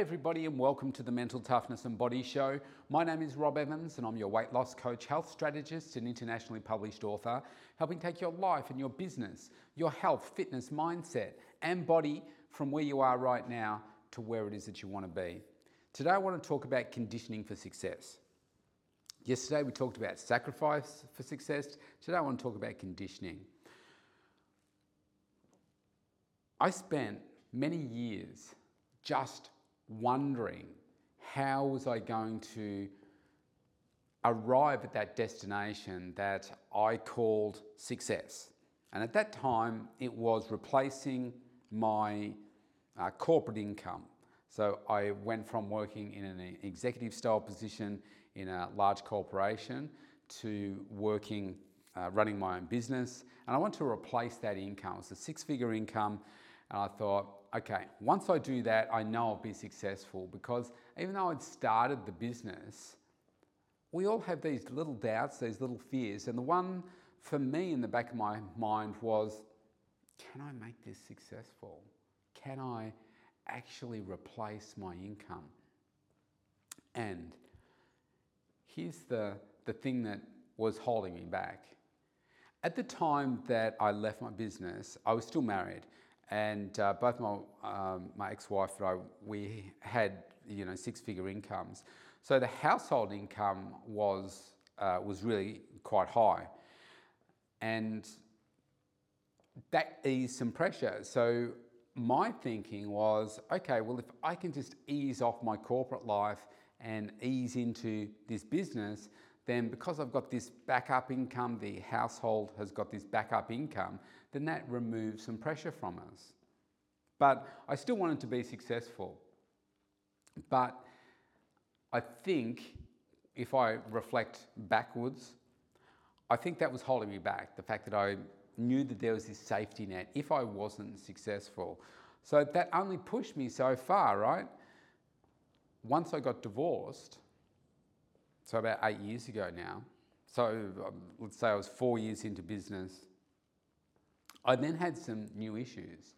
Everybody, and welcome to the Mental Toughness and Body Show. My name is Rob Evans, and I'm your weight loss coach, health strategist, and internationally published author, helping take your life and your business, your health, fitness, mindset, and body from where you are right now to where it is that you want to be. Today, I want to talk about conditioning for success. Yesterday, we talked about sacrifice for success. Today, I want to talk about conditioning. I spent many years just wondering how was I going to arrive at that destination that I called success. And at that time, it was replacing my uh, corporate income. So I went from working in an executive style position in a large corporation to working, uh, running my own business. And I want to replace that income. It's a six figure income. And I thought, okay, once I do that, I know I'll be successful because even though I'd started the business, we all have these little doubts, these little fears. And the one for me in the back of my mind was can I make this successful? Can I actually replace my income? And here's the, the thing that was holding me back. At the time that I left my business, I was still married and uh, both my, um, my ex-wife and I, we had you know six-figure incomes. So the household income was uh, was really quite high, and that eased some pressure. So my thinking was, okay, well if I can just ease off my corporate life and ease into this business, then because I've got this backup income, the household has got this backup income, then that removes some pressure from us. But I still wanted to be successful. But I think if I reflect backwards, I think that was holding me back. The fact that I knew that there was this safety net if I wasn't successful. So that only pushed me so far, right? Once I got divorced, so about eight years ago now, so um, let's say I was four years into business, I then had some new issues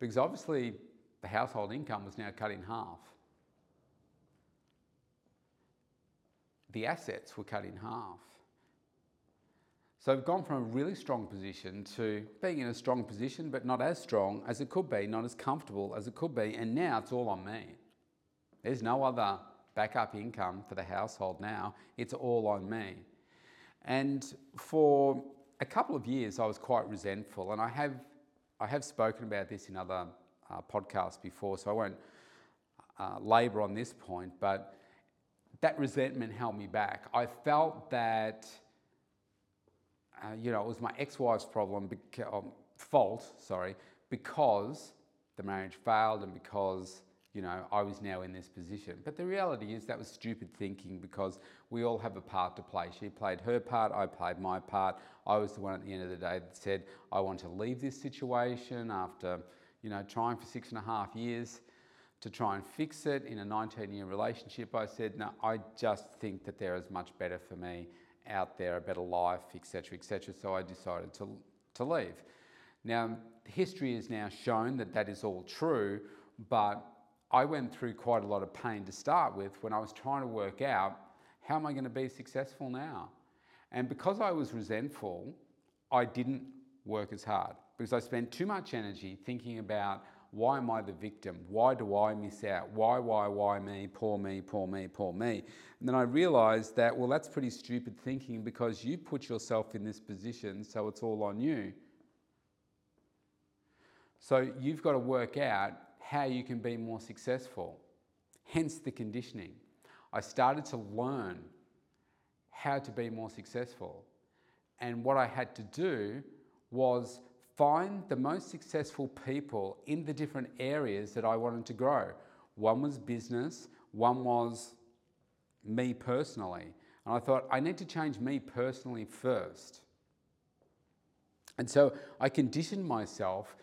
because obviously the household income was now cut in half. The assets were cut in half. So I've gone from a really strong position to being in a strong position, but not as strong as it could be, not as comfortable as it could be, and now it's all on me. There's no other backup income for the household now, it's all on me. And for a couple of years, I was quite resentful, and I have, I have spoken about this in other uh, podcasts before, so I won't uh, labour on this point, but that resentment held me back. I felt that, uh, you know, it was my ex-wife's problem, beca- um, fault, sorry, because the marriage failed and because you know, I was now in this position. But the reality is that was stupid thinking because we all have a part to play. She played her part, I played my part. I was the one at the end of the day that said, I want to leave this situation after, you know, trying for six and a half years to try and fix it in a 19 year relationship. I said, no, I just think that there is much better for me out there, a better life, etc., etc. So I decided to, to leave. Now, history has now shown that that is all true, but I went through quite a lot of pain to start with when I was trying to work out how am I going to be successful now? And because I was resentful, I didn't work as hard because I spent too much energy thinking about why am I the victim? Why do I miss out? Why, why, why me? Poor me, poor me, poor me. And then I realized that, well, that's pretty stupid thinking because you put yourself in this position, so it's all on you. So you've got to work out how you can be more successful. Hence the conditioning. I started to learn how to be more successful. And what I had to do was find the most successful people in the different areas that I wanted to grow. One was business, one was me personally. And I thought, I need to change me personally first. And so I conditioned myself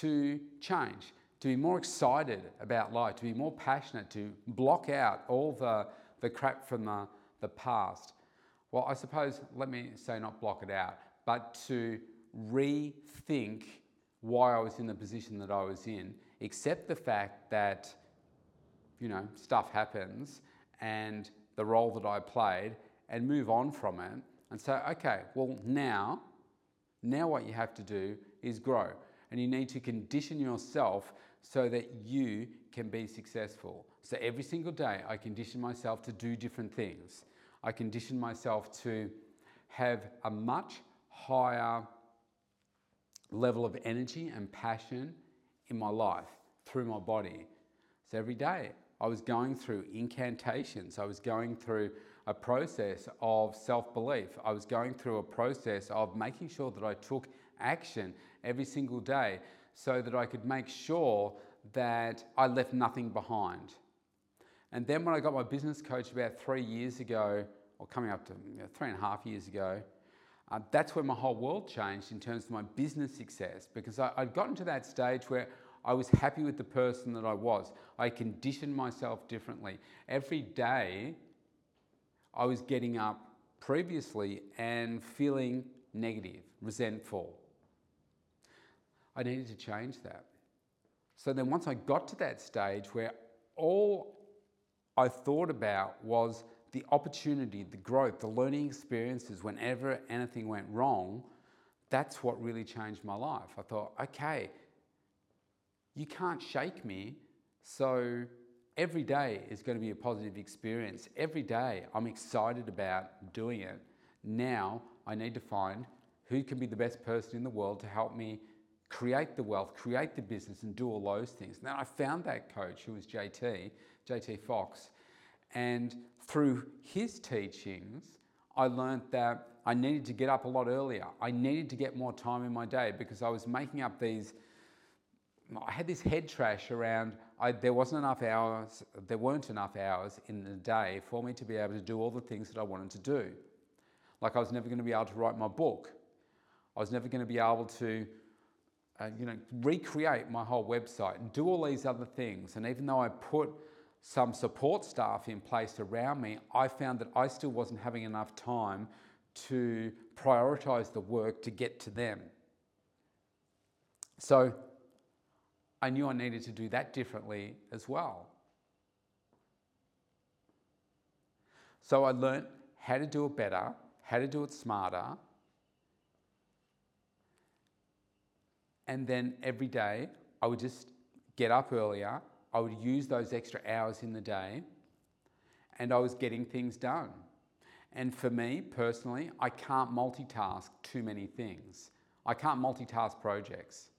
to change to be more excited about life, to be more passionate, to block out all the, the crap from the, the past. Well, I suppose, let me say not block it out, but to rethink why I was in the position that I was in, accept the fact that you know, stuff happens and the role that I played and move on from it and say, okay, well, now, now what you have to do is grow. And you need to condition yourself so that you can be successful. So every single day, I condition myself to do different things. I condition myself to have a much higher level of energy and passion in my life through my body. So every day I was going through incantations, I was going through a process of self belief, I was going through a process of making sure that I took action every single day so that I could make sure that I left nothing behind. And then when I got my business coach about three years ago, or coming up to you know, three and a half years ago, uh, that's when my whole world changed in terms of my business success because I, I'd gotten to that stage where I was happy with the person that I was. I conditioned myself differently. Every day, I was getting up previously and feeling negative, resentful. I needed to change that. So then, once I got to that stage where all I thought about was the opportunity, the growth, the learning experiences whenever anything went wrong, that's what really changed my life. I thought, okay, you can't shake me, so every day is going to be a positive experience. Every day I'm excited about doing it. Now I need to find who can be the best person in the world to help me create the wealth, create the business, and do all those things. Now I found that coach who was JT, JT Fox, and through his teachings, I learned that I needed to get up a lot earlier. I needed to get more time in my day because I was making up these. I had this head trash around. I, there wasn't enough hours. There weren't enough hours in the day for me to be able to do all the things that I wanted to do. Like I was never going to be able to write my book. I was never going to be able to, uh, you know, recreate my whole website and do all these other things. And even though I put some support staff in place around me, I found that I still wasn't having enough time to prioritize the work to get to them. So I knew I needed to do that differently as well. So I learned how to do it better, how to do it smarter. And then every day I would just get up earlier I would use those extra hours in the day and I was getting things done. And for me personally, I can't multitask too many things. I can't multitask projects.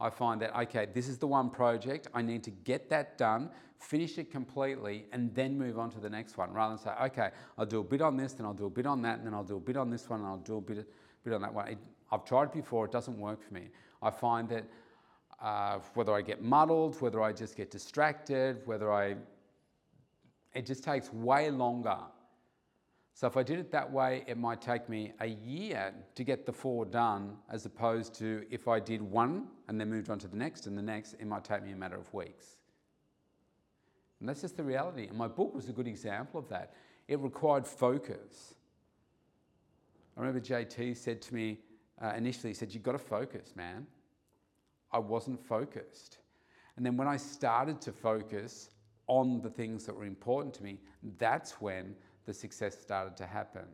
I find that, okay, this is the one project, I need to get that done, finish it completely, and then move on to the next one, rather than say, okay, I'll do a bit on this, then I'll do a bit on that, and then I'll do a bit on this one, and I'll do a bit, bit on that one. It, I've tried before, it doesn't work for me. I find that uh, whether I get muddled, whether I just get distracted, whether I. It just takes way longer. So if I did it that way, it might take me a year to get the four done, as opposed to if I did one and then moved on to the next and the next, it might take me a matter of weeks. And that's just the reality. And my book was a good example of that. It required focus. I remember JT said to me uh, initially, he said, You've got to focus, man. I wasn't focused. And then when I started to focus on the things that were important to me, that's when the success started to happen.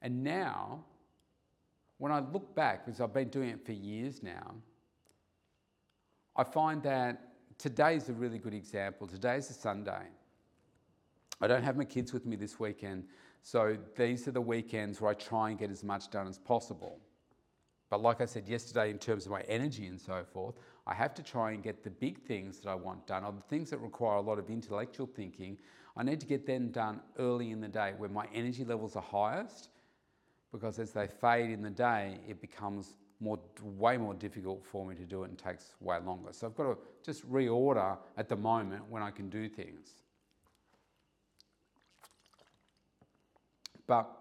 And now, when I look back, because I've been doing it for years now, I find that today's a really good example. Today's a Sunday. I don't have my kids with me this weekend, so these are the weekends where I try and get as much done as possible. But like I said yesterday, in terms of my energy and so forth, I have to try and get the big things that I want done, or the things that require a lot of intellectual thinking. I need to get them done early in the day when my energy levels are highest, because as they fade in the day, it becomes more, way more difficult for me to do it and takes way longer. So I've got to just reorder at the moment when I can do things. But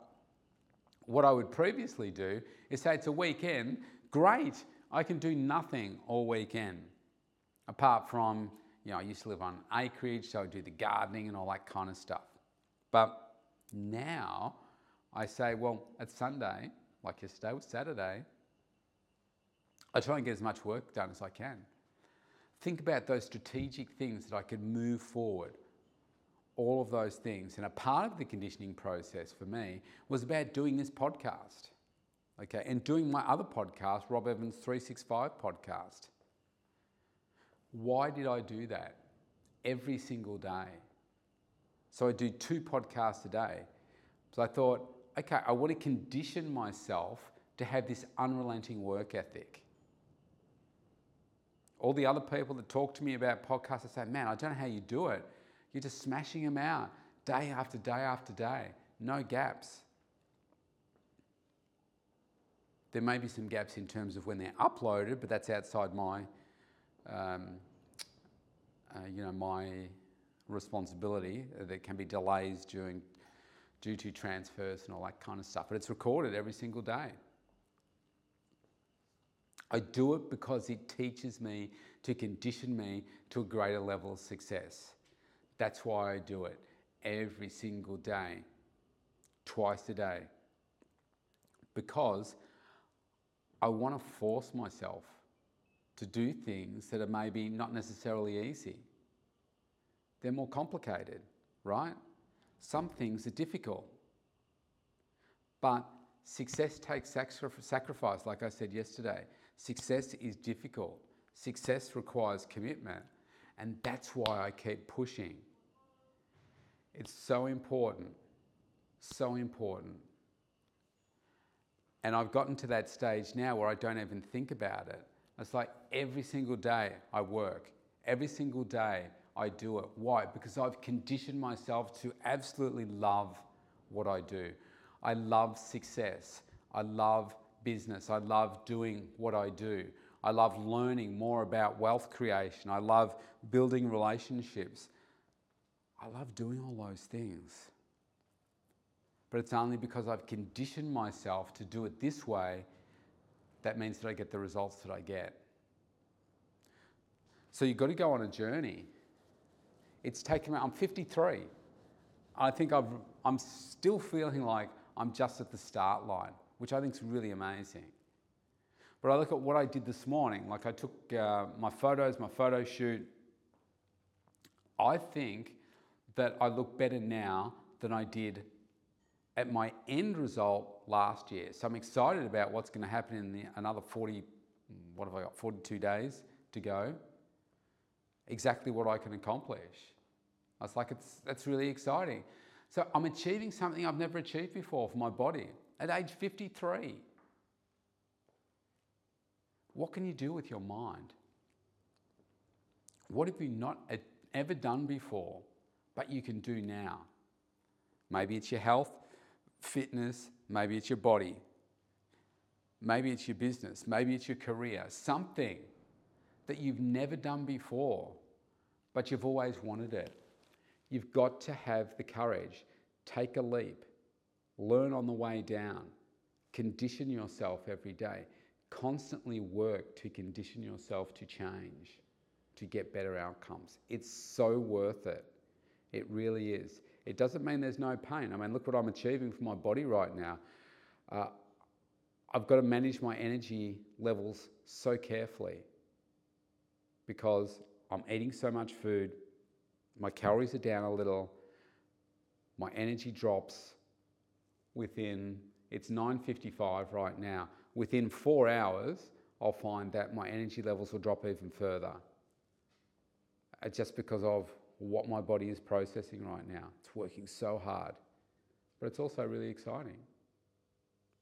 what I would previously do is say it's a weekend, great, I can do nothing all weekend. Apart from, you know, I used to live on acreage, so I'd do the gardening and all that kind of stuff. But now I say, well, it's Sunday, like yesterday was Saturday, I try and get as much work done as I can. think about those strategic things that I could move forward. All of those things. And a part of the conditioning process for me was about doing this podcast. Okay, and doing my other podcast, Rob Evans 365 podcast. Why did I do that? Every single day. So I do two podcasts a day. So I thought, okay, I want to condition myself to have this unrelenting work ethic. All the other people that talk to me about podcasts, I say, man, I don't know how you do it. You're just smashing them out day after day after day, no gaps. There may be some gaps in terms of when they're uploaded, but that's outside my, um, uh, you know, my responsibility. There can be delays during, due to transfers and all that kind of stuff, but it's recorded every single day. I do it because it teaches me to condition me to a greater level of success. That's why I do it every single day, twice a day. Because I want to force myself to do things that are maybe not necessarily easy. They're more complicated, right? Some things are difficult. But success takes sacrifice, like I said yesterday. Success is difficult. Success requires commitment. And that's why I keep pushing. It's so important. So important. And I've gotten to that stage now where I don't even think about it. It's like every single day I work, every single day I do it. Why? Because I've conditioned myself to absolutely love what I do. I love success. I love business. I love doing what I do. I love learning more about wealth creation. I love building relationships. I love doing all those things. But it's only because I've conditioned myself to do it this way that means that I get the results that I get. So you've got to go on a journey. It's taken me, I'm 53. I think I've, I'm still feeling like I'm just at the start line which I think is really amazing. But I look at what I did this morning, like I took uh, my photos, my photo shoot. I think that I look better now than I did at my end result last year. So I'm excited about what's going to happen in the, another 40, what have I got, 42 days to go. Exactly what I can accomplish. I was like, it's, that's really exciting. So I'm achieving something I've never achieved before for my body at age 53. What can you do with your mind? What have you not ever done before, but you can do now? Maybe it's your health, fitness, maybe it's your body, maybe it's your business, maybe it's your career, something that you've never done before, but you've always wanted it. You've got to have the courage. Take a leap. Learn on the way down. Condition yourself every day. Constantly work to condition yourself to change, to get better outcomes. It's so worth it. It really is. It doesn't mean there's no pain. I mean, look what I'm achieving for my body right now. Uh, I've got to manage my energy levels so carefully because I'm eating so much food, my calories are down a little, my energy drops, within, it's 9.55 right now, within four hours, I'll find that my energy levels will drop even further. Uh, just because of what my body is processing right now. It's working so hard. But it's also really exciting.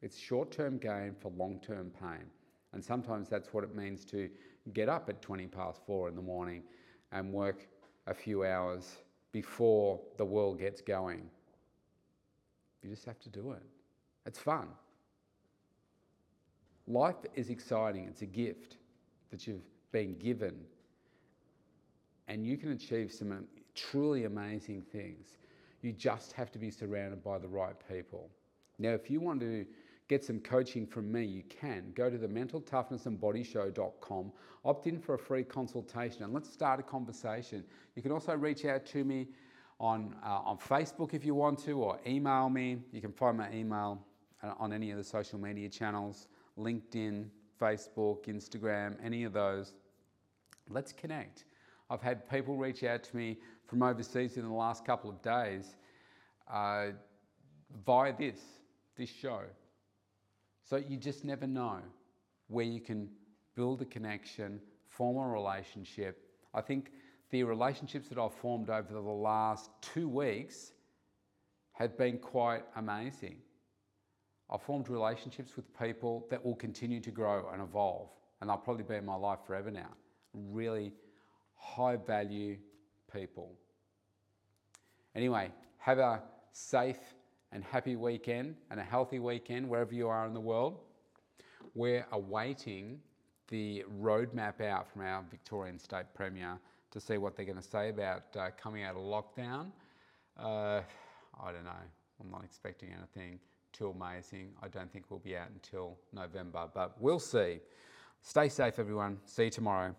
It's short term gain for long term pain. And sometimes that's what it means to get up at 20 past four in the morning and work a few hours before the world gets going. You just have to do it. It's fun. Life is exciting, it's a gift that you've been given. And you can achieve some truly amazing things. You just have to be surrounded by the right people. Now, if you want to get some coaching from me, you can. Go to the mentaltoughnessandbodyshow.com, opt in for a free consultation, and let's start a conversation. You can also reach out to me on, uh, on Facebook if you want to, or email me. You can find my email uh, on any of the social media channels LinkedIn, Facebook, Instagram, any of those. Let's connect. I've had people reach out to me from overseas in the last couple of days uh, via this, this show. So you just never know where you can build a connection, form a relationship. I think the relationships that I've formed over the last two weeks have been quite amazing. I've formed relationships with people that will continue to grow and evolve, and they'll probably be in my life forever now. Really high value people. Anyway, have a safe and happy weekend and a healthy weekend wherever you are in the world. We're awaiting the roadmap out from our Victorian State Premier to see what they're going to say about uh, coming out of lockdown. Uh, I don't know. I'm not expecting anything too amazing. I don't think we'll be out until November, but we'll see. Stay safe, everyone. See you tomorrow.